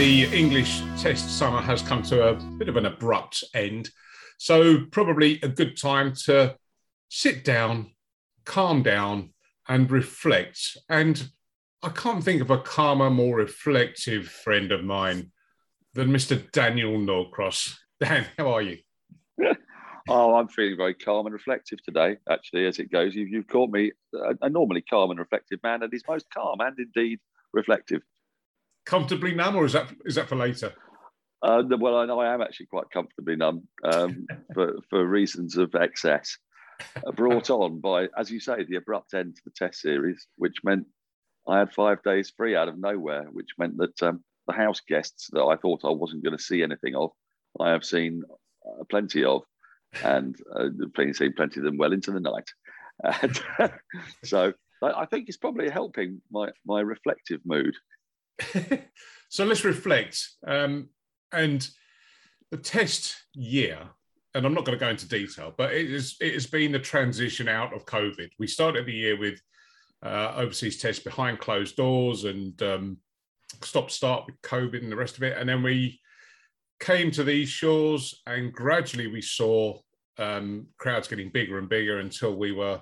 the English Test summer has come to a bit of an abrupt end. So, probably a good time to sit down, calm down, and reflect. And I can't think of a calmer, more reflective friend of mine than Mr. Daniel Norcross. Dan, how are you? oh, I'm feeling very calm and reflective today, actually, as it goes. You've, you've caught me a, a normally calm and reflective man, and he's most calm and indeed reflective comfortably numb, or is that is that for later? Uh, well, I know I am actually quite comfortably numb um, for for reasons of excess, uh, brought on by, as you say, the abrupt end to the Test series, which meant I had five days free out of nowhere, which meant that um, the house guests that I thought I wasn't going to see anything of, I have seen uh, plenty of, and uh, plenty seen plenty of them well into the night. And, so I think it's probably helping my my reflective mood so let's reflect. Um, and the test year, and I'm not going to go into detail, but it, is, it has been the transition out of COVID. We started the year with uh, overseas tests behind closed doors and um, stop start with COVID and the rest of it. And then we came to these shores, and gradually we saw um, crowds getting bigger and bigger until we were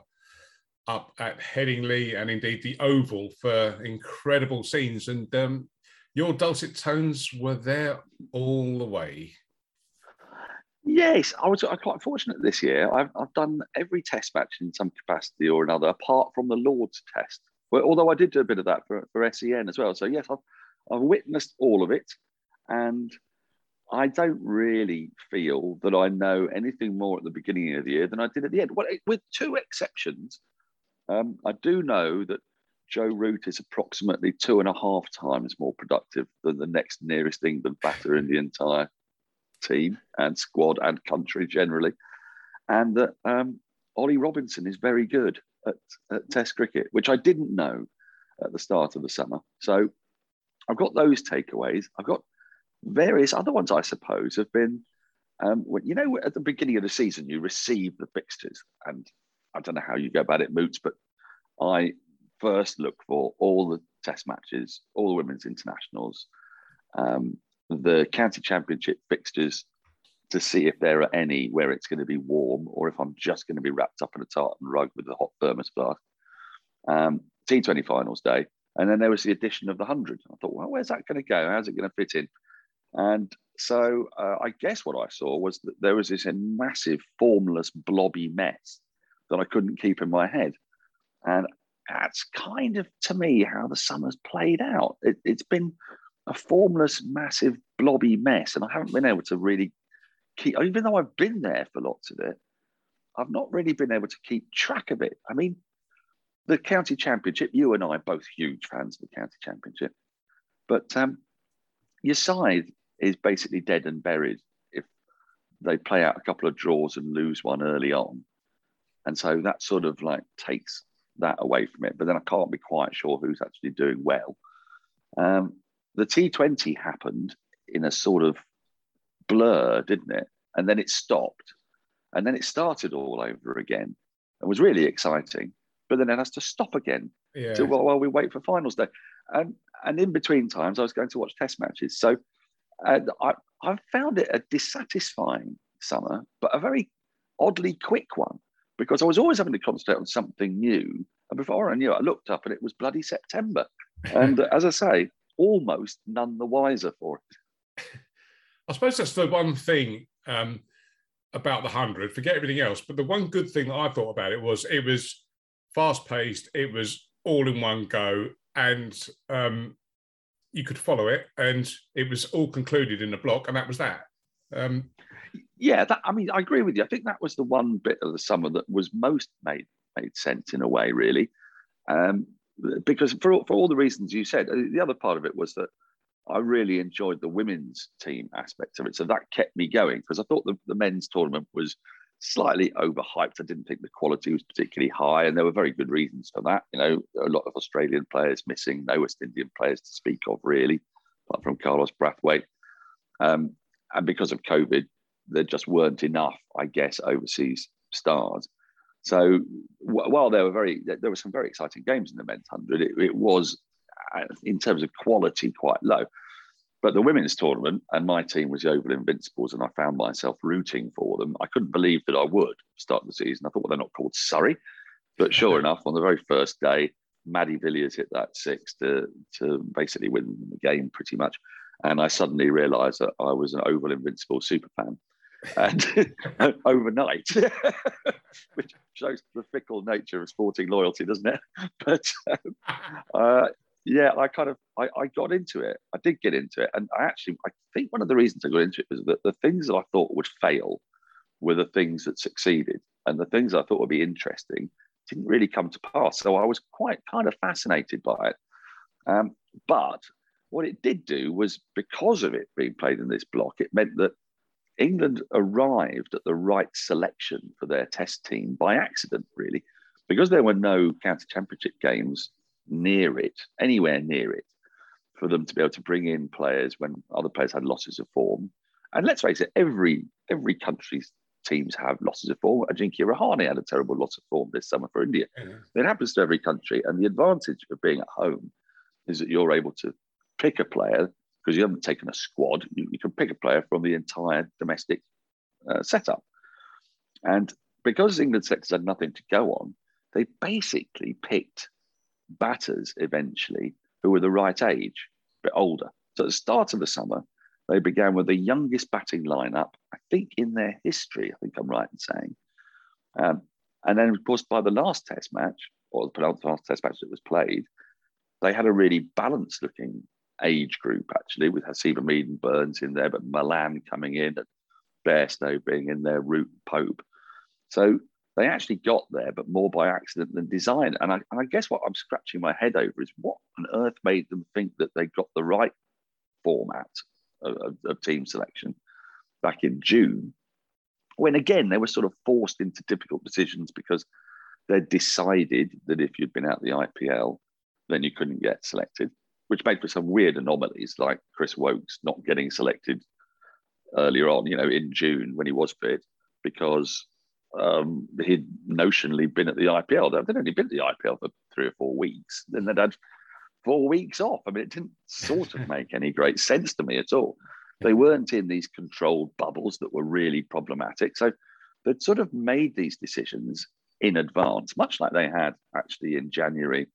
up at Headingley and indeed the Oval for incredible scenes. And um, your dulcet tones were there all the way. Yes, I was quite fortunate this year. I've, I've done every test match in some capacity or another, apart from the Lord's test. Well, although I did do a bit of that for, for SEN as well. So, yes, I've, I've witnessed all of it. And I don't really feel that I know anything more at the beginning of the year than I did at the end. Well, with two exceptions. Um, I do know that Joe Root is approximately two and a half times more productive than the next nearest England batter in the entire team and squad and country generally. And that um, Ollie Robinson is very good at, at Test cricket, which I didn't know at the start of the summer. So I've got those takeaways. I've got various other ones, I suppose, have been, um, you know, at the beginning of the season, you receive the fixtures and I don't know how you go about it, Moots, but I first look for all the test matches, all the women's internationals, um, the county championship fixtures to see if there are any where it's going to be warm or if I'm just going to be wrapped up in a tartan rug with a hot thermos flask. Um, T20 finals day. And then there was the addition of the 100. I thought, well, where's that going to go? How's it going to fit in? And so uh, I guess what I saw was that there was this massive, formless, blobby mess that I couldn't keep in my head. And that's kind of, to me, how the summer's played out. It, it's been a formless, massive, blobby mess. And I haven't been able to really keep, even though I've been there for lots of it, I've not really been able to keep track of it. I mean, the county championship, you and I are both huge fans of the county championship, but um, your side is basically dead and buried if they play out a couple of draws and lose one early on. And so that sort of like takes that away from it. But then I can't be quite sure who's actually doing well. Um, the T20 happened in a sort of blur, didn't it? And then it stopped. And then it started all over again and was really exciting. But then it has to stop again yeah. to, while, while we wait for finals day. And, and in between times, I was going to watch test matches. So uh, I, I found it a dissatisfying summer, but a very oddly quick one because I was always having to concentrate on something new. And before I knew it, I looked up and it was bloody September. And as I say, almost none the wiser for it. I suppose that's the one thing um, about the 100, forget everything else. But the one good thing that I thought about it was it was fast paced, it was all in one go, and um, you could follow it. And it was all concluded in a block, and that was that. Um, yeah, that, I mean, I agree with you. I think that was the one bit of the summer that was most made made sense in a way, really, um, because for for all the reasons you said. Uh, the other part of it was that I really enjoyed the women's team aspect of it, so that kept me going because I thought the, the men's tournament was slightly overhyped. I didn't think the quality was particularly high, and there were very good reasons for that. You know, a lot of Australian players missing, no West Indian players to speak of, really, apart from Carlos Brathwaite. Um, and because of COVID, there just weren't enough, I guess, overseas stars. So while there were very, there were some very exciting games in the men's hundred, it, it was, uh, in terms of quality, quite low. but the women's tournament and my team was the Oval Invincibles, and I found myself rooting for them. I couldn't believe that I would start the season. I thought, well, they're not called Surrey. But sure enough, on the very first day, Maddie Villiers hit that six to, to basically win the game pretty much. And I suddenly realised that I was an Oval Invincible super fan. And overnight, which shows the fickle nature of sporting loyalty, doesn't it? But uh, yeah, I kind of I, I got into it. I did get into it, and I actually I think one of the reasons I got into it was that the things that I thought would fail were the things that succeeded, and the things I thought would be interesting didn't really come to pass. So I was quite kind of fascinated by it. Um, but what it did do was because of it being played in this block, it meant that England arrived at the right selection for their test team by accident, really, because there were no county championship games near it, anywhere near it, for them to be able to bring in players when other players had losses of form. And let's face it, every every country's teams have losses of form. Ajinkya Rahane had a terrible loss of form this summer for India. It happens to every country. And the advantage of being at home is that you're able to pick a player because you haven't taken a squad. You, you, can pick a player from the entire domestic uh, setup. And because England selectors had nothing to go on, they basically picked batters eventually who were the right age, a bit older. So at the start of the summer, they began with the youngest batting lineup, I think, in their history. I think I'm right in saying. Um, and then, of course, by the last Test match, or the penultimate Test match that was played, they had a really balanced looking age group, actually, with Haseeb Hameed and Burns in there, but Malan coming in, and Bairstow being in there, Root Pope. So they actually got there, but more by accident than design. And I, and I guess what I'm scratching my head over is what on earth made them think that they got the right format of, of team selection back in June, when again they were sort of forced into difficult decisions because they decided that if you'd been out the IPL, then you couldn't get selected, which made for some weird anomalies, like Chris Woakes not getting selected earlier on, you know, in June when he was fit, because um, he'd notionally been at the IPL. They'd only been at the IPL for three or four weeks. Then they'd had four weeks off. I mean, it didn't sort of make any great sense to me at all. They weren't in these controlled bubbles that were really problematic. So they'd sort of made these decisions in advance, much like they had actually in January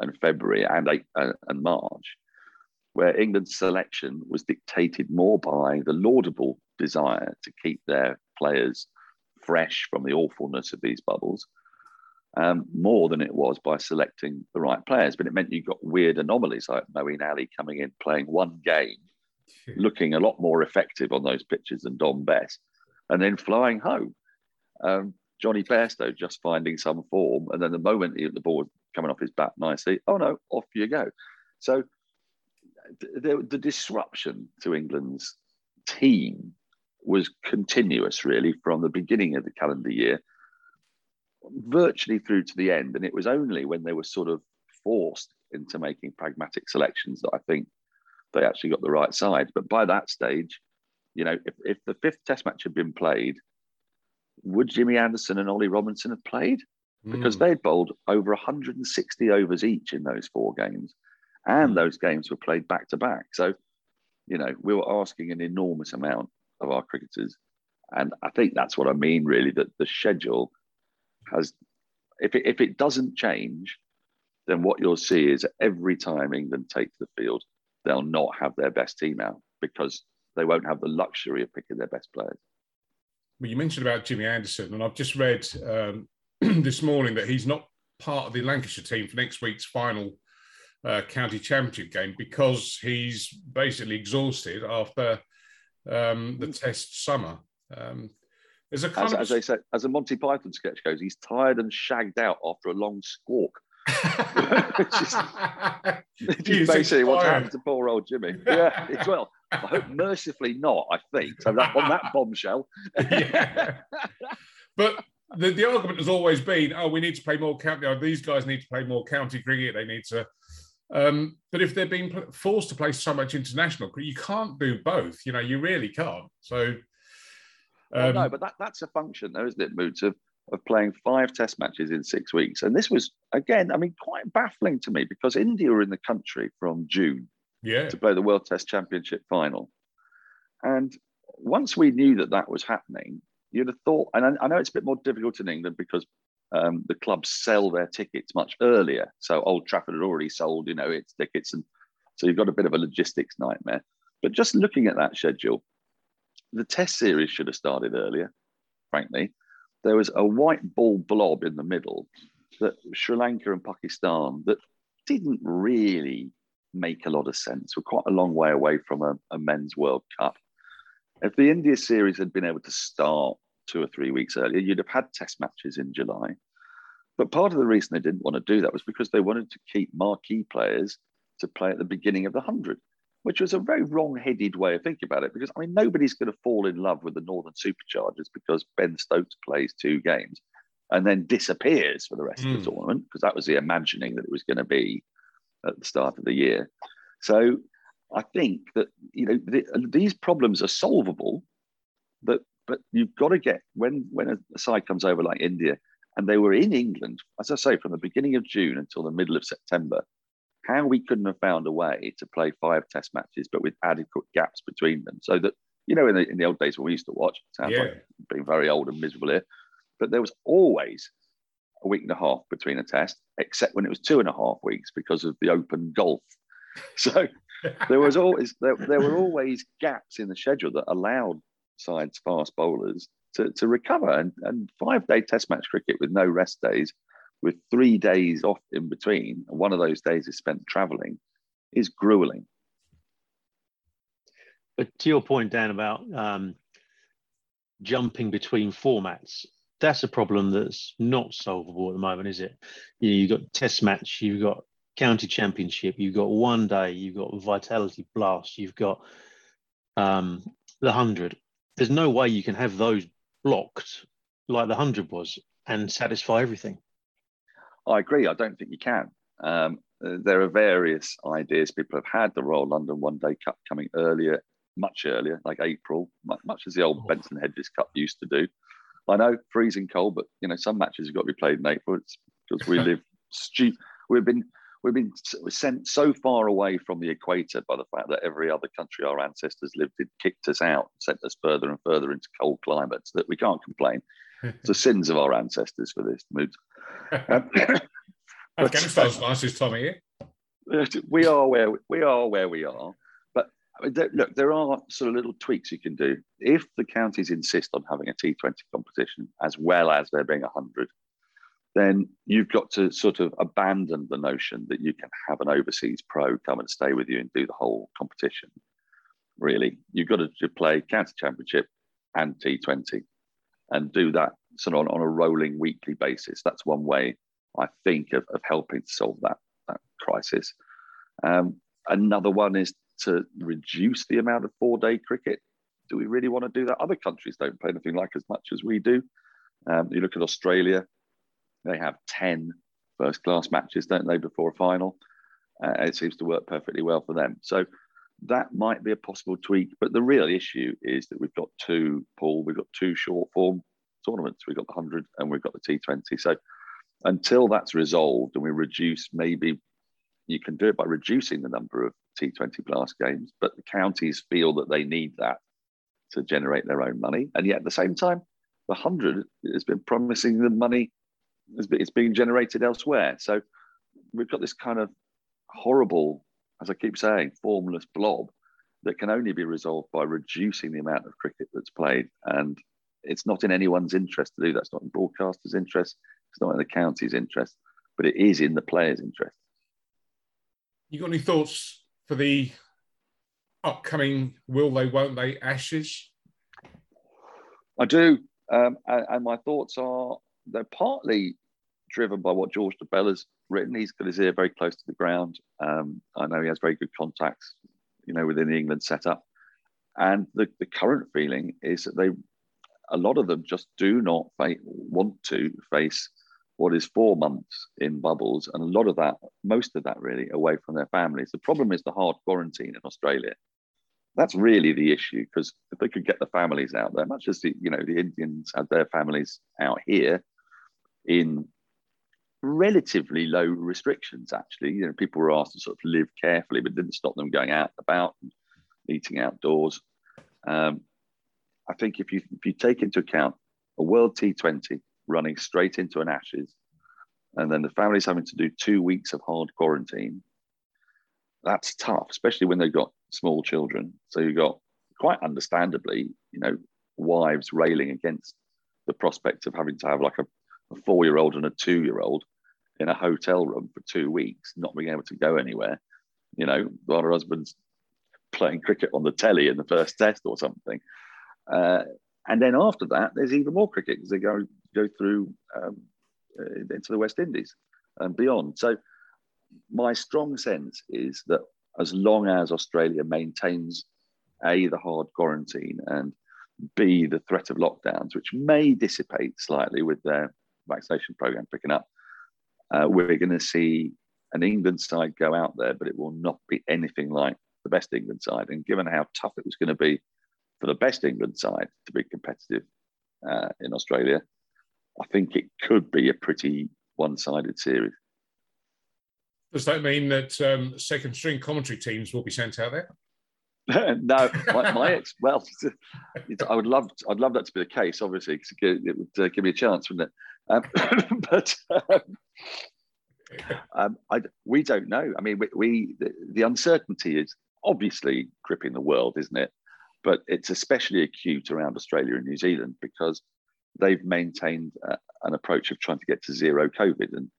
and February and, uh, and March, where England's selection was dictated more by the laudable desire to keep their players fresh from the awfulness of these bubbles um, more than it was by selecting the right players. But it meant you got weird anomalies like Moeen Ali coming in, playing one game, looking a lot more effective on those pitches than Dom Bess, and then flying home. Um, Jonny Bairstow just finding some form, and then the moment the ball was coming off his bat nicely, oh no, off you go. So the, the disruption to England's team was continuous, really, from the beginning of the calendar year virtually through to the end. And it was only when they were sort of forced into making pragmatic selections that I think they actually got the right side. But by that stage, you know, if, if the fifth test match had been played, would Jimmy Anderson and Ollie Robinson have played? Because mm. they'd bowled over 160 overs each in those four games. And mm. those games were played back to back. So, you know, we were asking an enormous amount of our cricketers. And I think that's what I mean, really, that the schedule has, if it, if it doesn't change, then what you'll see is every time England take the field, they'll not have their best team out because they won't have the luxury of picking their best players. Well, you mentioned about Jimmy Anderson, and I've just read um, this morning that he's not part of the Lancashire team for next week's final uh, county championship game because he's basically exhausted after um, the Test summer. Um, as, as, as they say, as a Monty Python sketch goes, he's tired and shagged out after a long squawk. just, basically what's happened to poor old Jimmy. Yeah, it's well. I hope mercifully not. I think so. That on that bombshell. yeah. But the, the argument has always been, oh, we need to play more county. Oh, these guys need to play more county cricket. They need to. Um, but if they're being forced to play so much international, you can't do both. You know, you really can't. So um, no, but that, that's a function, though, isn't it, Moots, of, of playing five test matches in six weeks. And this was, again, I mean, quite baffling to me because India were in the country from June yeah. to play the World Test Championship final. And once we knew that that was happening, you'd have thought, and I, I know it's a bit more difficult in England because um, the clubs sell their tickets much earlier. So Old Trafford had already sold, you know, its tickets, and so you've got a bit of a logistics nightmare. But just looking at that schedule, the Test series should have started earlier. Frankly, there was a white ball blob in the middle that Sri Lanka and Pakistan that didn't really make a lot of sense. We're quite a long way away from a, a men's World Cup. If the India series had been able to start two or three weeks earlier, you'd have had test matches in July. But part of the reason they didn't want to do that was because they wanted to keep marquee players to play at the beginning of the 100, which was a very wrong headed way of thinking about it. Because, I mean, nobody's going to fall in love with the Northern Superchargers because Ben Stokes plays two games and then disappears for the rest mm. of the hmm. tournament, because that was the imagining that it was going to be at the start of the year. So I think that, you know, the, these problems are solvable, but but you've got to get when when a side comes over like India, and they were in England, as I say, from the beginning of June until the middle of September. How we couldn't have found a way to play five Test matches, but with adequate gaps between them, so that you know, in the, in the old days when we used to watch, sounds yeah. like being very old and miserable here, but there was always a week and a half between a test, except when it was two and a half weeks because of the open golf. So there was always there, there were always gaps in the schedule that allowed sides fast bowlers to, to recover. And, and five day test match cricket with no rest days, with three days off in between, and one of those days is spent traveling, is grueling. But to your point, Dan, about um, jumping between formats, that's a problem that's not solvable at the moment, is it? You know, you've got test match, you've got county championship, you've got one day, you've got vitality blast, you've got um, the hundred there's no way you can have those blocked like the 100 was and satisfy everything. I agree. I don't think you can. Um, there are various ideas people have had. The Royal London One Day Cup coming earlier, much earlier, like April, much as the old oh. Benson Hedges Cup used to do. I know freezing cold, but you know some matches have got to be played in April. It's because we live stu- We've been we've been sent so far away from the equator by the fact that every other country our ancestors lived in kicked us out, sent us further and further into cold climates that we can't complain. it's the sins of our ancestors for this mood. Um, Afghanistan's nice as Tommy. We are where we are where we are. But look, there are sort of little tweaks you can do. If the counties insist on having a T20 competition as well as there being a hundred, then you've got to sort of abandon the notion that you can have an overseas pro come and stay with you and do the whole competition. Really, you've got to play county championship and T20 and do that sort of on, on a rolling weekly basis. That's one way I think of, of helping solve that, that crisis. Um, another one is to reduce the amount of four day cricket. Do we really want to do that? Other countries don't play anything like as much as we do. Um, you look at Australia, they have 10 first class matches, don't they, before a final? Uh, it seems to work perfectly well for them. So that might be a possible tweak. But the real issue is that we've got two, Paul, we've got two short form tournaments. We've got the 100 and we've got the T20. So until that's resolved and we reduce, maybe you can do it by reducing the number of T20 blast games, but the counties feel that they need that to generate their own money. And yet at the same time, the 100 has been promising them money it's being generated elsewhere. So we've got this kind of horrible, as I keep saying, formless blob that can only be resolved by reducing the amount of cricket that's played. And it's not in anyone's interest to do that. It's not in broadcasters' interest. It's not in the county's interest, but it is in the players' interest. You got any thoughts for the upcoming will they, won't they Ashes? I do. Um, and, and, my thoughts are they're partly driven by what George Dobell written. He's got his ear very close to the ground. Um, I know he has very good contacts, you know, within the England setup. And the, the current feeling is that they, a lot of them just do not fa- want to face what is four months in bubbles, and a lot of that, most of that, really away from their families. The problem is the hard quarantine in Australia. That's really the issue because if they could get the families out there, much as the you know the Indians had their families out here, in relatively low restrictions. Actually, you know, people were asked to sort of live carefully, but didn't stop them going out about and eating outdoors. Um, I think if you if you take into account a World T20 running straight into an Ashes, and then the families having to do two weeks of hard quarantine, that's tough, especially when they've got small children. So you've got quite understandably, you know, wives railing against the prospect of having to have like a, a four year old and a two year old in a hotel room for two weeks, not being able to go anywhere. You know, while her husband's playing cricket on the telly in the first test or something. Uh, and then after that, there's even more cricket because they go go through um, uh, into the West Indies and beyond. So my strong sense is that as long as Australia maintains a the hard quarantine and b the threat of lockdowns, which may dissipate slightly with their vaccination program picking up, uh, we're going to see an England side go out there, but it will not be anything like the best England side. And given how tough it was going to be for the best England side to be competitive uh, in Australia, I think it could be a pretty one-sided series. Does that mean that um, second string commentary teams will be sent out there? no, my, my, ex. Well, I would love. I'd love that to be the case. Obviously, because it would uh, give me a chance, wouldn't it? Um, but um, um, I, we don't know. I mean, we, we the, the, uncertainty is obviously gripping the world, isn't it? But it's especially acute around Australia and New Zealand because they've maintained uh, an approach of trying to get to zero COVID, and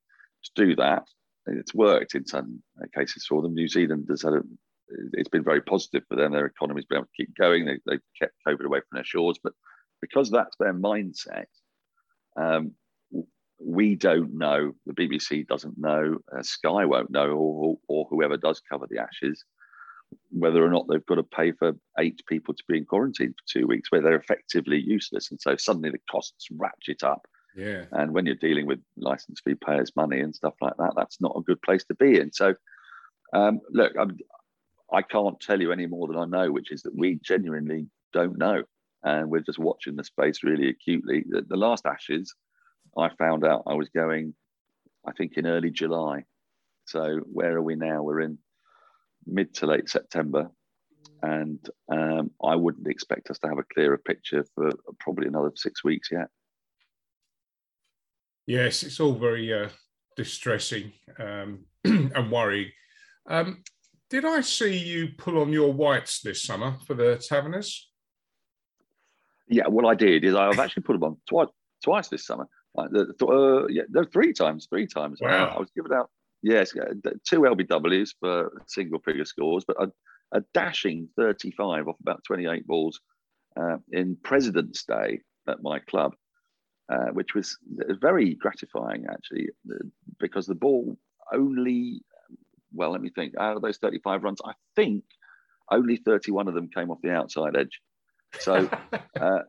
to do that, it's worked in some uh, cases for them. New Zealand has had a, it's been very positive for them. Their economy's been able to keep going. They, they've kept COVID away from their shores, but because that's their mindset, um, we don't know. The BBC doesn't know. Uh, Sky won't know, or, or whoever does cover the Ashes, whether or not they've got to pay for eight people to be in quarantine for two weeks, where they're effectively useless. And so suddenly the costs ratchet up. Yeah. And when you're dealing with license fee payers' money and stuff like that, that's not a good place to be in. So, um, look, I'm, I can't tell you any more than I know, which is that we genuinely don't know. And we're just watching the space really acutely. The, the last Ashes, I found out I was going, I think, in early July. So where are we now? We're in mid to late September. And um, I wouldn't expect us to have a clearer picture for probably another six weeks yet. Yes, it's all very uh, distressing um, and worrying. Um, did I see you pull on your whites this summer for the Taverners? Yeah, what I did is I've actually put them on twice, twice this summer. Uh, yeah, no, three times, three times. Wow. I was given out, yes, two LBWs for single figure scores, but a, a dashing 35 off about 28 balls uh, in President's Day at my club, uh, which was very gratifying actually, because the ball only, well, let me think, out of those 35 runs, I think only 31 of them came off the outside edge. So uh,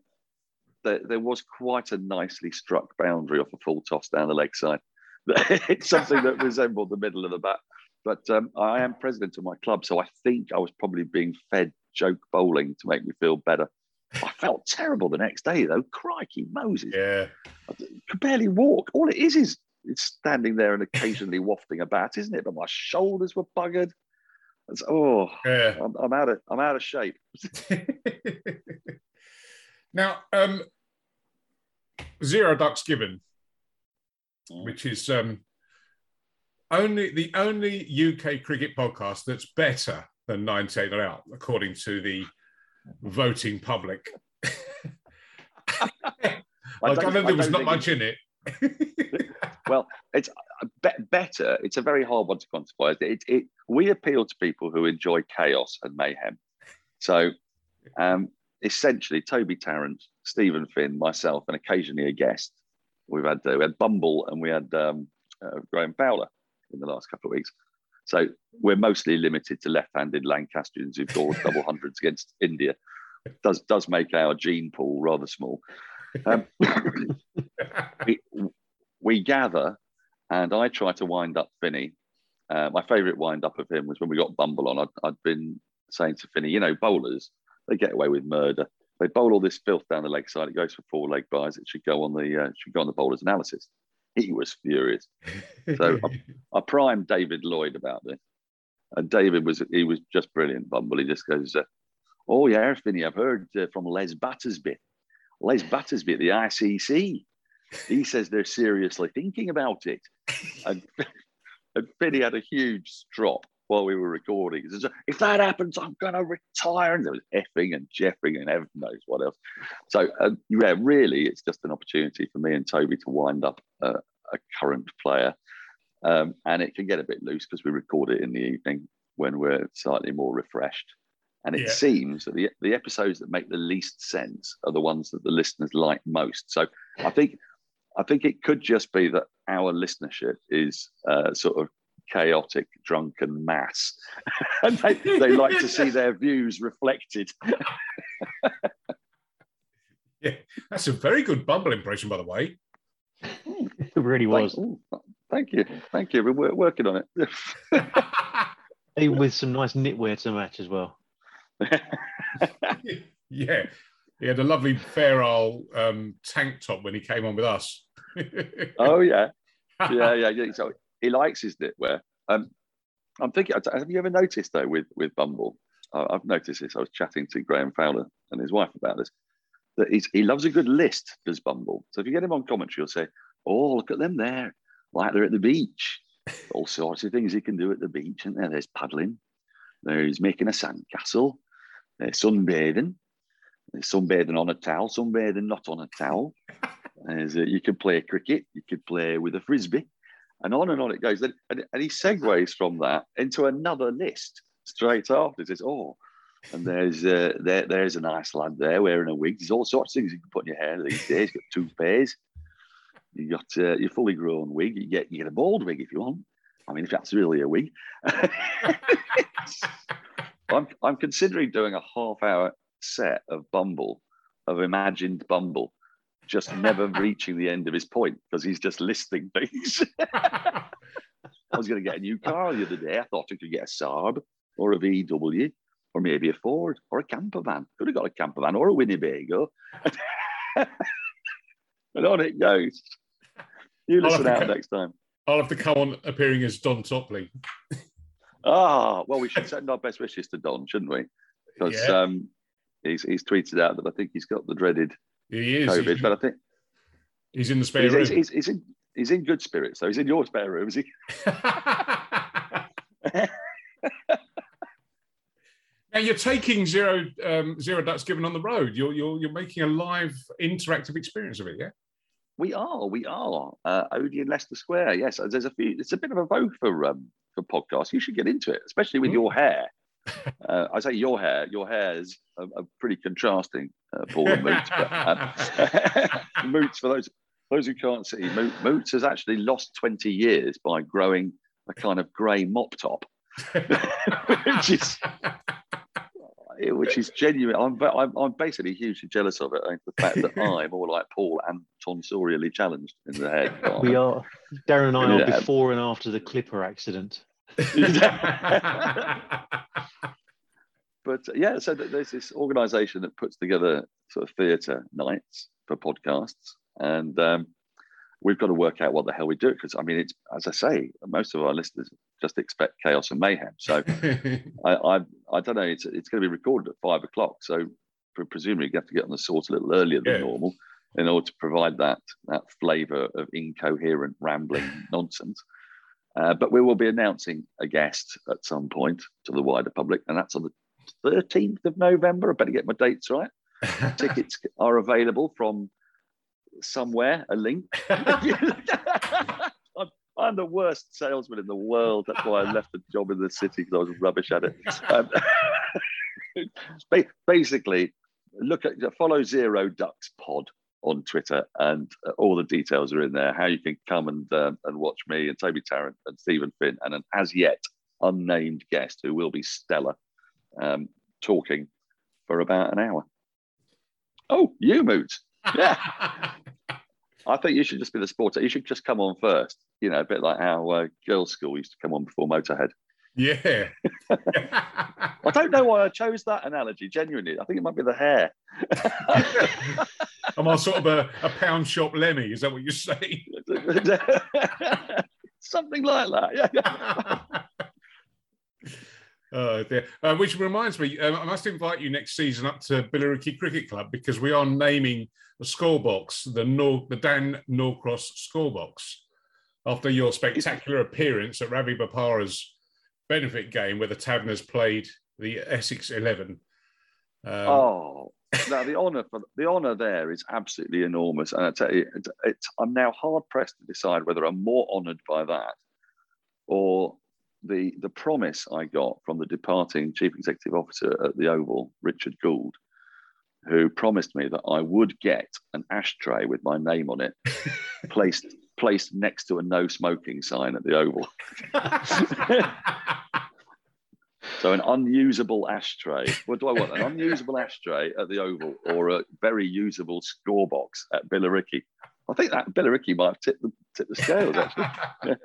there, there, was quite a nicely struck boundary off a full toss down the leg side. it's something that resembled the middle of the bat. But um, I am president of my club, so I think I was probably being fed joke bowling to make me feel better. I felt terrible the next day, though. Crikey, Moses! Yeah, I could barely walk. All it is is it's standing there and occasionally wafting a bat, isn't it? But my shoulders were buggered. It's, oh, yeah. I'm, I'm out of I'm out of shape. Now, um, Zero Ducks Given, which is um, only the only UK cricket podcast that's better than Nine 98 Out, according to the voting public. I, gather there was not much in it. well, it's uh, be- better. It's a very hard one to quantify. It, it, we appeal to people who enjoy chaos and mayhem. So um, essentially Toby Tarrant, Stephen Finn, myself, and occasionally a guest. We've had uh, we had Bumble and we had um, uh, Graham Fowler in the last couple of weeks. So we're mostly limited to left-handed Lancastrians who've scored double hundreds against India. Does does make our gene pool rather small. Um, we, we, gather, and I try to wind up Finney. Uh, my favourite wind up of him was when we got Bumble on. I'd, I'd been saying to Finney, you know, bowlers they get away with murder. They bowl all this filth down the leg side. It goes for four leg byes. It should go on the uh, should go on the bowler's analysis. he was furious. So I primed David Lloyd about this, and David was he was just brilliant. Bumble, he just goes, uh, "Oh yeah, Finny, I've heard uh, from Les Battersby, Les Battersby at the ICC. He says they're seriously thinking about it." And, and Finny had a huge drop while we were recording. If that happens, I'm going to retire. And there was effing and jeffing and heaven knows what else. So, uh, yeah, really, it's just an opportunity for me and Toby to wind up uh, a current player. Um, and it can get a bit loose because we record it in the evening when we're slightly more refreshed. And it yeah. seems that the, the episodes that make the least sense are the ones that the listeners like most. So I think I think it could just be that our listenership is uh, sort of chaotic, drunken mass. and they, they like to see their views reflected. yeah, that's a very good Bumble impression, by the way. It really was. Thank, thank you. Thank you. We're working on it. with some nice knitwear to match as well. yeah. He had a lovely fair old um, tank top when he came on with us. oh yeah, yeah, yeah, yeah. So he likes his knitwear. Um, I'm thinking, have you ever noticed though with with Bumble? Uh, I've noticed this. I was chatting to Graham Fowler and his wife about this. That he's, he loves a good list. Does Bumble? So if you get him on commentary, you'll say, "Oh, look at them there, like they're at the beach. All sorts of things he can do at the beach, and there, there's paddling, there's making a sandcastle, there's sunbathing, there's sunbathing on a towel, sunbathing not on a towel. There's, uh, you could play cricket, you could play with a frisbee." And on and on it goes. And, and he segues from that into another list straight after. He says, "Oh, and there's uh, there there's a nice lad there wearing a wig. There's all sorts of things you can put in your hair these days. You've got two pairs. You got uh, your fully grown wig. You get you get a bald wig if you want. I mean, if that's really a wig. I'm I'm considering doing a half hour set of Bumble, of imagined Bumble, just never reaching the end of his point because he's just listing things. I was going to get a new car the other day. I thought I could get a Saab or a VW or maybe a Ford or a camper van. Could have got a camper van or a Winnebago. and on it goes. You listen out next time. I'll have to come on appearing as Don Topley. ah, well, we should send our best wishes to Don, shouldn't we? Because yeah. um, he's, he's tweeted out that I think he's got the dreaded he is. COVID, he's, but I think he's in the spare he's, room. He's, he's, in he's in good spirits, though. he's in your spare room, is he? now you're taking zero um, zero ducks given on the road. You're you're you're making a live interactive experience of it, yeah. We are, we are. Uh, Odeon Leicester Square. Yes, there's a few. It's a bit of a vogue for um, for podcasts. You should get into it, especially with mm. your hair. Uh, I say your hair. Your hairs are, are pretty contrasting, uh, Paul and Moots. But, um, Moots, for those those who can't see, Moots has actually lost 20 years by growing a kind of grey mop top, which is which is genuine. I'm, I'm, I'm basically hugely jealous of it. The fact that I'm more like Paul and tonsorially challenged in the head. We are. Darren and I are before and after the Clipper accident. but uh, yeah, so there's this organisation that puts together sort of theatre nights for podcasts, and um, we've got to work out what the hell we do because I mean, it's as I say, most of our listeners just expect chaos and mayhem. So I, I, I don't know. It's it's going to be recorded at five o'clock, so presumably you have to get on the sort a little earlier than yeah. normal in order to provide that that flavour of incoherent rambling nonsense. Uh, but we will be announcing a guest at some point to the wider public, and that's on the 13th of November. I better get my dates right. Tickets are available from somewhere, a link. I'm, I'm, the worst salesman in the world. That's why I left the job in the city because I was rubbish at it. Um, basically, look at follow Zero Ducks Pod on Twitter, and uh, all the details are in there. How you can come and uh, and watch me and Toby Tarrant and Stephen Finn and an as yet unnamed guest who will be stellar, um, talking for about an hour. Oh, you moot, yeah. I think you should just be the sports. You should just come on first. You know, a bit like how uh, Girlschool used to come on before Motorhead. Yeah. I don't know why I chose that analogy. Genuinely, I think it might be the hair. Am I sort of a, a pound shop Lemmy? Is that what you're saying? Something like that. Yeah. Oh. Uh, which reminds me, um, I must invite you next season up to Billericay Cricket Club because we are naming the score box, the Nor- the Dan Norcross score box, after your spectacular appearance at Ravi Bopara's benefit game where the Taverners played the Essex Eleven. Um, oh, now the honour for the honour there is absolutely enormous, and I tell you, it's, it's, I'm now hard pressed to decide whether I'm more honoured by that or the the promise I got from the departing chief executive officer at the Oval, Richard Gould, who promised me that I would get an ashtray with my name on it placed placed next to a no smoking sign at the Oval. So an unusable ashtray. What do I want? An unusable ashtray at the Oval or a very usable score box at Billericay? I think that Billericay might have tipped the, tipped the scales actually.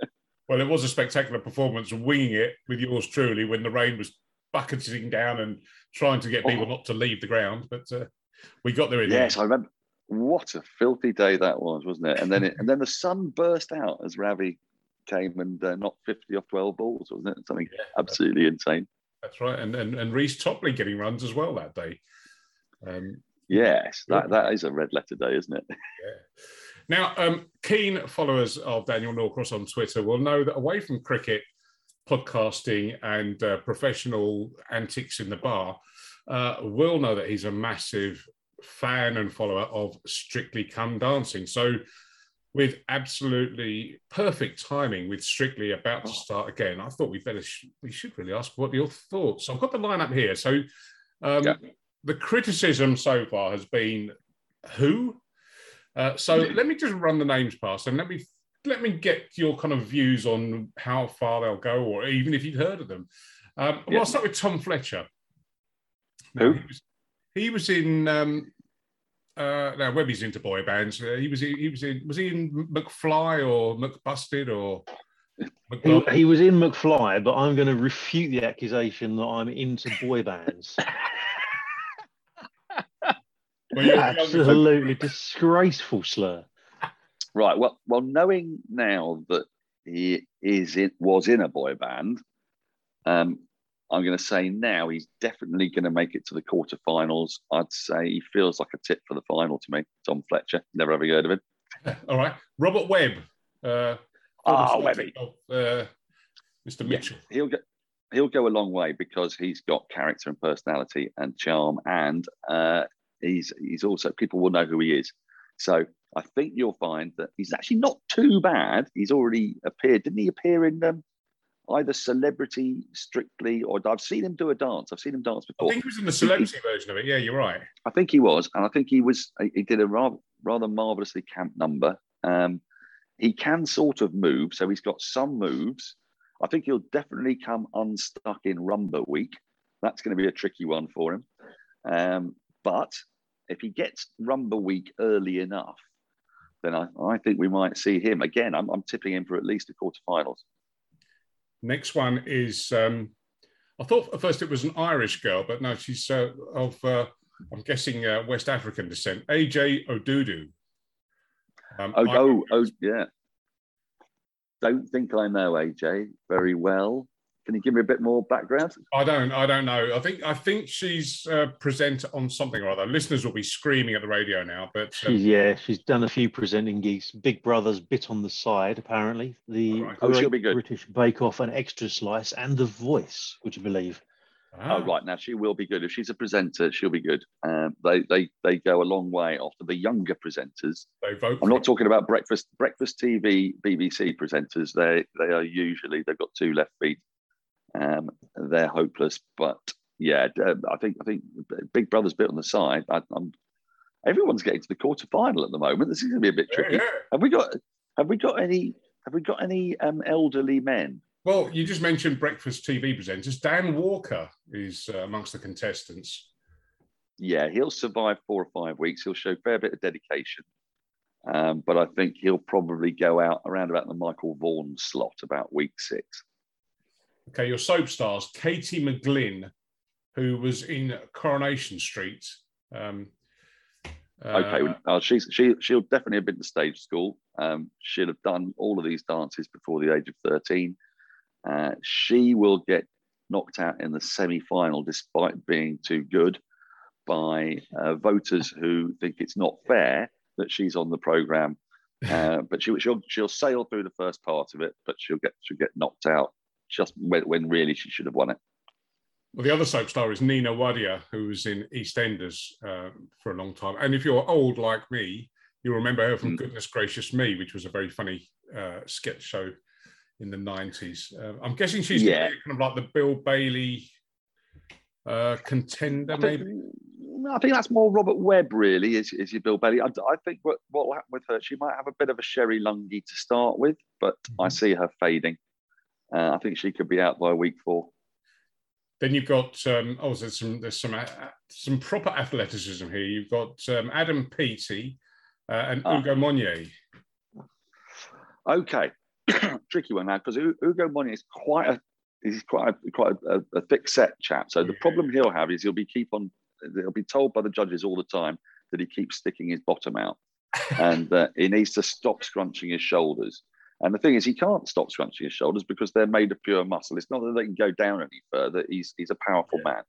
well, it was a spectacular performance, winging it with yours truly when the rain was bucketing down and trying to get people Oh. not to leave the ground. But uh, we got there in yes. I remember. What a filthy day that was, wasn't it? And then it, and then the sun burst out as Ravi came and uh, knocked 50 off 12 balls, wasn't it? Something absolutely insane. That's right. And and, and Reece Topley getting runs as well that day. Um, Yes, that, that is a red letter day, isn't it? Yeah. Now, um, keen followers of Daniel Norcross on Twitter will know that away from cricket, podcasting, and uh, professional antics in the bar, uh, will know that he's a massive fan and follower of Strictly Come Dancing. So, with absolutely perfect timing, with Strictly about to start again, I thought we better sh- we should really ask what your thoughts. I've got the lineup here. So, um, Yeah. the criticism so far has been who uh, so let me just run the names past and let me let me get your kind of views on how far they'll go, or even if you'd heard of them. Um, well, I'll start with Tom Fletcher. Who? He was, he was in. Um, uh, now Webby's into boy bands. Uh, he was. He was in. Was he in McFly or McBusted or? He, he was in McFly, but I'm going to refute the accusation that I'm into boy bands. Well, you're- Absolutely disgraceful slur. Right. Well, well, knowing now that he is in, was in a boy band, um, I'm going to say now he's definitely going to make it to the quarterfinals. I'd say he feels like a tip for the final to me. Tom Fletcher. Never ever heard of him. All right, Robert Webb. Uh, Ah, former Webby. uh, Mr. Yeah. Mitchell. He'll get. He'll go a long way because he's got character and personality and charm, and uh, he's he's also people will know who he is. So I think you'll find that he's actually not too bad. He's already appeared, didn't he? Appear in um, either Celebrity Strictly or I've seen him do a dance. I've seen him dance before. I think he was in the celebrity version of it. Yeah, you're right. I think he was, and I think he was. He did a rather rather marvelously camp number. Um, he can sort of move, so he's got some moves. I think he'll definitely come unstuck in Rumba Week. That's going to be a tricky one for him. Um, but if he gets Rumba Week early enough, then I, I think we might see him again. I'm, I'm tipping him for at least the quarterfinals. Next one is. Um, I thought at first it was an Irish girl, but no, she's uh, of. Uh, I'm guessing uh, West African descent. AJ Odudu. Um, Oh, I- oh, oh, yeah. Don't think I know AJ very well. Can you give me a bit more background? I don't. I don't know. I think. I think she's uh, present on something or other. Listeners will be screaming at the radio now, but um, She's, yeah, she's done a few presenting gigs. Big Brother's Bit on the Side, apparently. The Right. Oh, she'll Great be good. British Bake Off and Extra Slice and The Voice, would you believe? ah, Oh, right. Now she will be good. If she's a presenter, she'll be good. Um, they they they go a long way after the younger presenters. they vote. I'm for not talking about breakfast breakfast TV BBC presenters. They they are usually they've got two left feet. Um, they're hopeless. But yeah, d- I think I think Big Brother's bit on the side. I, I'm everyone's getting to the quarterfinal at the moment. This is going to be a bit Yeah, tricky. yeah. Have we got have we got any have we got any um, elderly men? Well, you just mentioned breakfast TV presenters. Dan Walker is uh, amongst the contestants. yeah, he'll survive four or five weeks. He'll show a fair bit of dedication. Um, but I think he'll probably go out around about the Michael Vaughan slot about week six. Okay, your soap stars, Katie McGlynn, who was in Coronation Street. Um, okay, uh, she's she she'll definitely have been to stage school. Um, she'll have done all of these dances before the age of thirteen. Uh, she will get knocked out in the semi-final despite being too good by uh, voters who think it's not fair that she's on the program. Uh, but she, she'll she'll sail through the first part of it, but she'll get she'll get knocked out just when, when really she should have won it. Well, the other soap star is Nina Wadia, who was in EastEnders uh, for a long time. And if you're old like me, you'll remember her from mm. Goodness Gracious Me, which was a very funny uh, sketch show in the 90s. Uh, I'm guessing she's yeah. kind of like the Bill Bailey uh, contender, I think, maybe. I think that's more Robert Webb, really, is, is your Bill Bailey. I, I think what, what will happen with her, she might have a bit of a Sherry Lungi to start with, but mm-hmm. I see her fading. Uh, I think she could be out by week four. Then you've got um, oh, there's some there's some uh, some proper athleticism here. You've got um, Adam Peaty uh, and ah. Ugo Monye. Okay, tricky one now because Ugo Monye is quite a he's quite a, quite a, a thick set chap. So the problem he'll have is he'll be keep on he'll be told by the judges all the time that he keeps sticking his bottom out, and uh, he needs to stop scrunching his shoulders. And the thing is, he can't stop scrunching his shoulders because they're made of pure muscle. It's not that they can go down any further. He's he's a powerful yeah. man,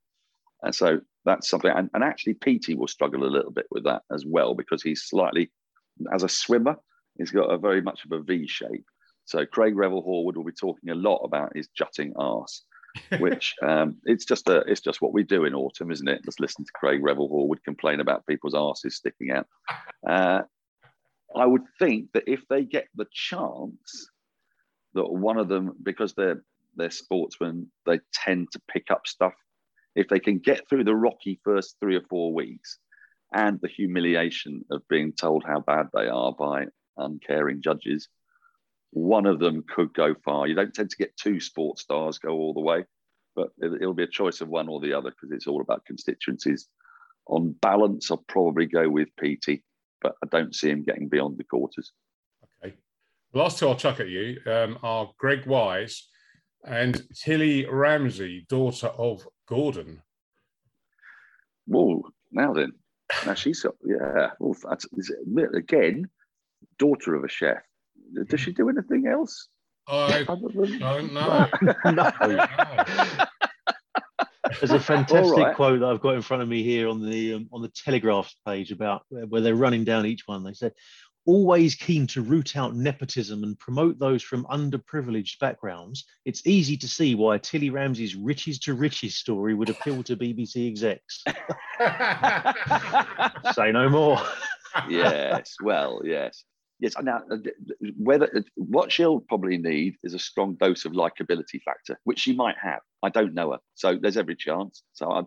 and so that's something. And, and actually, Peaty will struggle a little bit with that as well because he's slightly, as a swimmer, he's got a very much of a V shape. So Craig Revel Horwood will be talking a lot about his jutting arse, which um, it's just a it's just what we do in autumn, isn't it? Just listen to Craig Revel Horwood complain about people's arses sticking out. Uh, I would think that if they get the chance, that one of them, because they're they're sportsmen, they tend to pick up stuff. If they can get through the rocky first three or four weeks and the humiliation of being told how bad they are by uncaring judges, one of them could go far. You don't tend to get two sports stars go all the way, but it, will be a choice of one or the other because it's all about constituencies. On balance, I'll probably go with Peaty, but I don't see him getting beyond the quarters. Okay. The last two I'll chuck at you um, are Greg Wise and Tilly Ramsay, daughter of Gordon. Whoa, now then. Now she's, yeah, well, that's, again, daughter of a chef does she do anything else? I don't know. no. There's a fantastic right. quote that I've got in front of me here on the um, on the Telegraph page about where they're running down each one. They said, "Always keen to root out nepotism and promote those from underprivileged backgrounds. It's easy to see why Tilly Ramsay's riches to riches story would appeal to BBC execs." Say no more. yes, well, yes. Yes, now uh, whether uh, what she'll probably need is a strong dose of likability factor, which she might have. I don't know her, so there's every chance. So I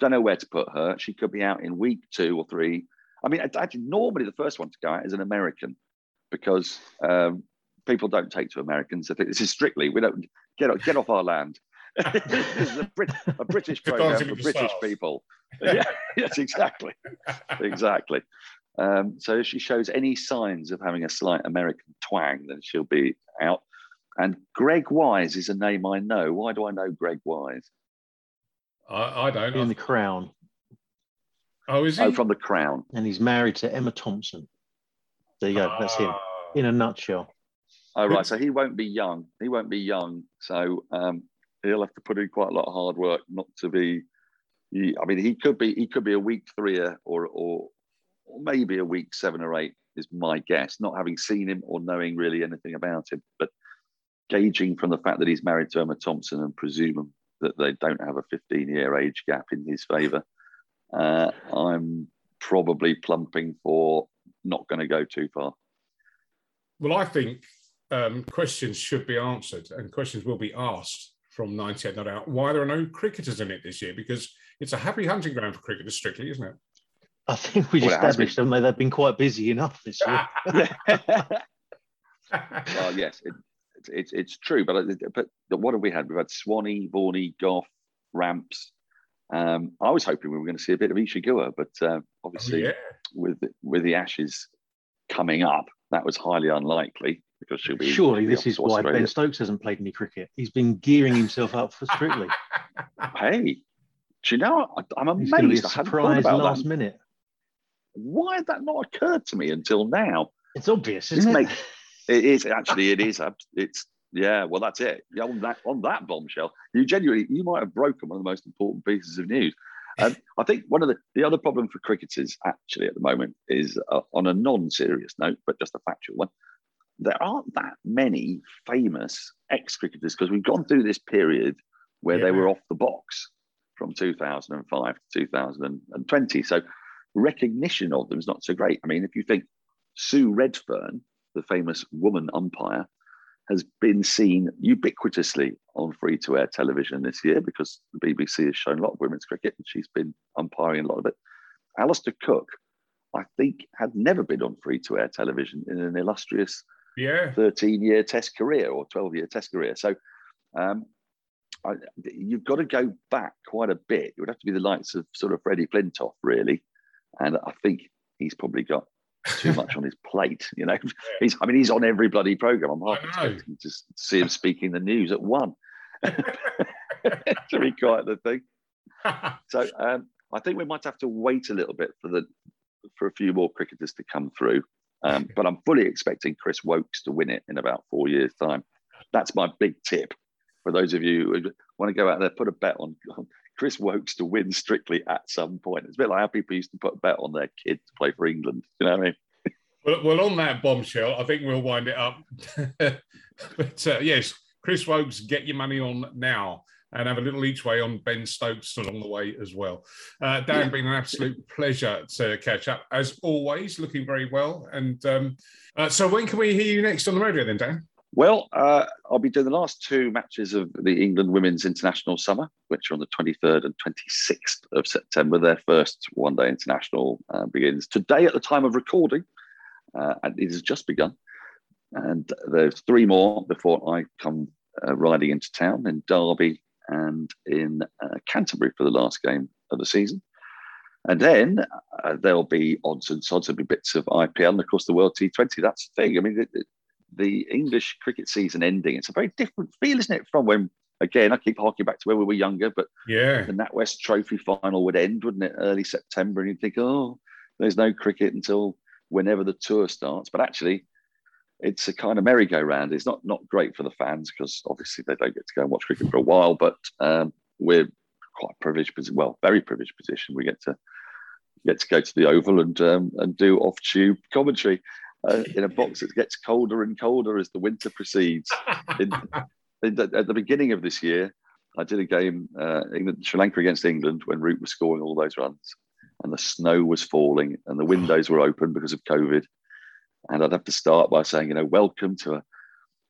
don't know where to put her. She could be out in week two or three. I mean, actually, normally the first one to go out is an American because um, people don't take to Americans. I think this is strictly we don't get get off our land. this is a, Brit, a British program for British people. yeah, yes, exactly, exactly. Um, so if she shows any signs of having a slight American twang, then she'll be out. And Greg Wise is a name I know. Why do I know Greg Wise? I, I don't. In the Crown. Oh, is he? Oh, from the Crown. And he's married to Emma Thompson. There you go. That's him ah. in a nutshell. Oh, right. So he won't be young. He won't be young. So um, he'll have to put in quite a lot of hard work not to be. He, I mean, he could be. He could be a week three or or or maybe a week seven or eight is my guess, not having seen him or knowing really anything about him, but gauging from the fact that he's married to Emma Thompson and presuming that they don't have a 15 year age gap in his favour, uh, I'm probably plumping for not going to go too far. Well, I think um, questions should be answered and questions will be asked from 98 Not Out why there are no cricketers in it this year because it's a happy hunting ground for cricketers, strictly, isn't it? I think we well, established, haven't they? They've been quite busy enough this year. well, yes, it, it's it's true, but but what have we had? We've had Swanee, Vaughan, Gough, Ramps. Um, I was hoping we were going to see a bit of Isa Guha, but uh, obviously oh, yeah. with with the Ashes coming up, that was highly unlikely. because she'll be. Surely this is why Australia. Ben Stokes hasn't played any cricket. He's been gearing himself up for Strictly. Hey, do you know? I, I'm He's going to be amazed. a I surprise last that. minute. Why had that not occurred to me until now? It's obvious, isn't it? It is actually. It is. It's yeah. Well, that's it. Yeah, on that on that bombshell, you genuinely you might have broken one of the most important pieces of news. Um, I think one of the the other problem for cricketers actually at the moment is uh, on a non-serious note, but just a factual one. There aren't that many famous ex-cricketers because we've gone through this period where they were off the box from 2005 to 2020. So recognition of them is not so great. I mean, if you think Sue Redfern, the famous woman umpire, has been seen ubiquitously on free to air television this year because the BBC has shown a lot of women's cricket and she's been umpiring a lot of it. Alastair Cook, I think, had never been on free to air television in an illustrious Yeah. 13 year test career or 12 year test career. So um, I, you've got to go back quite a bit. It would have to be the likes of sort of Freddie Flintoff, really. And I think he's probably got too much on his plate. You know, he's, I mean, he's on every bloody program. I'm half expecting to see him speaking the news at one. to be quite the thing. So um, I think we might have to wait a little bit for the for a few more cricketers to come through. Um, but I'm fully expecting Chris Woakes to win it in about four years' time. That's my big tip for those of you who want to go out there, put a bet on, on Chris Woakes to win strictly at some point. It's a bit like how people used to put a bet on their kid to play for England. You know what I mean? Well, well, on that bombshell, I think we'll wind it up. but uh, yes, Chris Woakes, get your money on now and have a little each way on Ben Stokes along the way as well. Uh, Dan, Yeah. been an absolute pleasure to catch up as always. Looking very well. And um, uh, so, when can we hear you next on the radio, then, Dan? Well, uh, I'll be doing the last two matches of the England Women's International Summer, which are on the 23rd and 26th of September. Their first one day international uh, begins today at the time of recording, uh, and it has just begun. And there's three more before I come uh, riding into town in Derby and in uh, Canterbury for the last game of the season. And then uh, there'll be odds and sods, there'll be bits of IPL and, of course, the World T20. That's the thing. I mean, it, it- the English cricket season ending, it's a very different feel, isn't it, from when, again, I keep harking back to when we were younger, but Yeah. the NatWest Trophy final would end, wouldn't it, early September? And you'd think, oh, there's no cricket until whenever the tour starts. But actually, it's a kind of merry-go-round. It's not not great for the fans because obviously they don't get to go and watch cricket for a while. But um, we're quite privileged, well, very privileged position. We get to get to go to the Oval and um, and do off-tube commentary uh, in a box that gets colder and colder as the winter proceeds in, in the, at the beginning of this year, I did a game, uh, England, Sri Lanka against England, when Root was scoring all those runs, and the snow was falling, and the windows were open because of COVID. And I'd have to start by saying, you know, welcome to a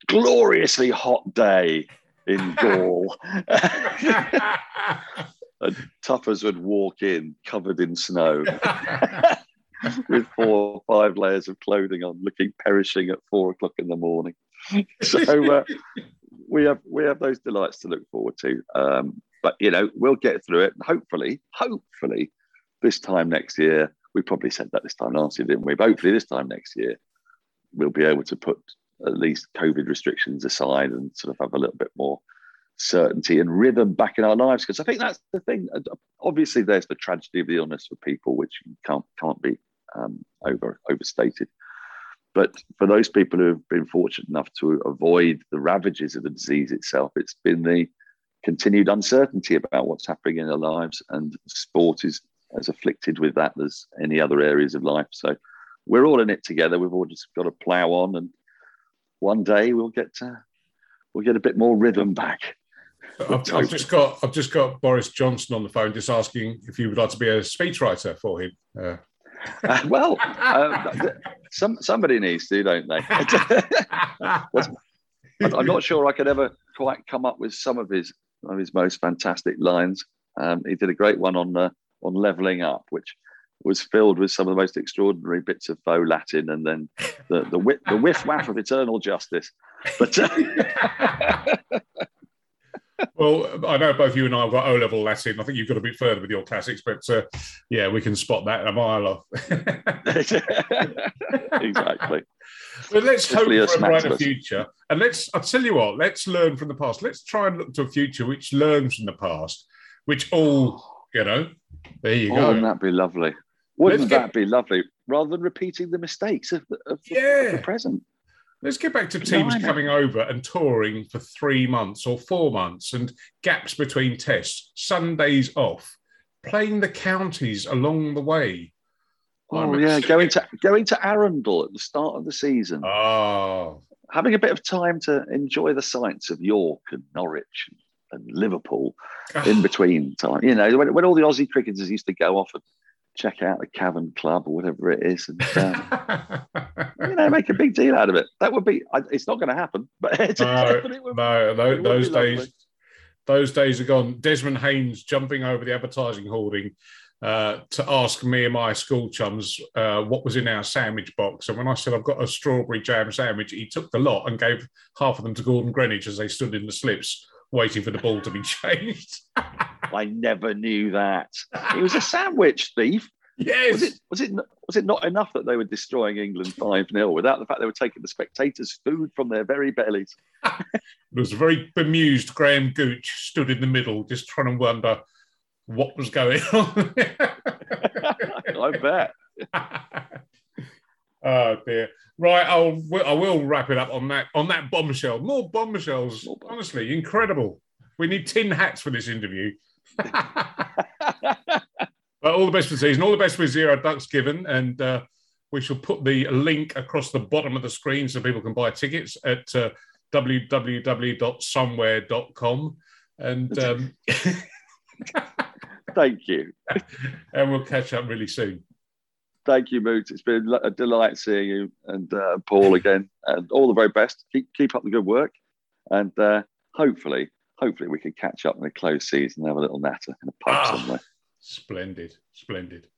gloriously hot day in Galle. and Tuffers would walk in covered in snow with four or five layers of clothing on, looking perishing at four o'clock in the morning. So uh, we have we have those delights to look forward to. Um, but you know, we'll get through it. Hopefully, hopefully, this time next year, we probably said that this time last year, didn't we? But hopefully, this time next year, we'll be able to put at least COVID restrictions aside and sort of have a little bit more certainty and rhythm back in our lives. Because I think that's the thing. Obviously, there's the tragedy of the illness for people, which can't can't be um, over overstated. But for those people who have been fortunate enough to avoid the ravages of the disease itself, it's been the continued uncertainty about what's happening in their lives, and sport is as afflicted with that as any other areas of life. So we're all in it together. We've all just got to plough on, and one day we'll get to, we'll get a bit more rhythm back. I've, I've just got I've just got Boris Johnson on the phone, just asking if you would like to be a speechwriter for him. Uh, Uh, well, uh, some somebody needs to, don't they? I'm not sure I could ever quite come up with some of his of his most fantastic lines. Um, he did a great one on uh, on leveling up, which was filled with some of the most extraordinary bits of faux Latin, and then the the, whip, the whiff waff of eternal justice. But uh, well, I know both you and I have got O level Latin. I think you've got a bit further with your classics, but uh, yeah, we can spot that a mile off. exactly. But let's hope for a brighter future. And let's, I'll tell you what, let's learn from the past. Let's try and look to a future which learns from the past, which all, you know, there you Oh, go. wouldn't that be lovely? Wouldn't Let's get- that be lovely? Rather than repeating the mistakes of the, of Yeah. of the present. Let's get back to teams Blimey. coming over and touring for three months or four months and gaps between tests, Sundays off, playing the counties along the way. Oh I'm yeah, going to going to Arundel at the start of the season, Oh, having a bit of time to enjoy the sights of York and Norwich and Liverpool in ah. between time. You know, when, when all the Aussie cricketers used to go off and check out the Cavern Club or whatever it is, and um, you know, make a big deal out of it. That would be. It's not going to happen, but, it, No, but it would. no, those lovely. days, those days are gone. Desmond Haynes jumping over the advertising hoarding uh, to ask me and my school chums uh, what was in our sandwich box, and when I said I've got a strawberry jam sandwich, he took the lot and gave half of them to Gordon Greenidge as they stood in the slips waiting for the ball to be changed. I never knew that. He was a sandwich thief. yes, Was it? Was it? Was it not enough that they were destroying England five 0 without the fact they were taking the spectators' food from their very bellies? There was a very bemused Graham Gooch stood in the middle, just trying to wonder what was going on. I bet. oh dear. Right, I'll I will wrap it up on that on that bombshell. More bombshells. More bomb- Honestly, incredible. We need tin hats for this interview. But all the best for the season. All the best with Zero Ducks given, and uh, we shall put the link across the bottom of the screen so people can buy tickets at uh, www.somewhere.com. And um, Thank you. and we'll catch up really soon. Thank you, Moot. It's been a delight seeing you and uh, Paul again. And all the very best. Keep keep up the good work. And uh, hopefully, hopefully we can catch up in the close season and have a little natter in a pub Ah. somewhere. Splendid, splendid.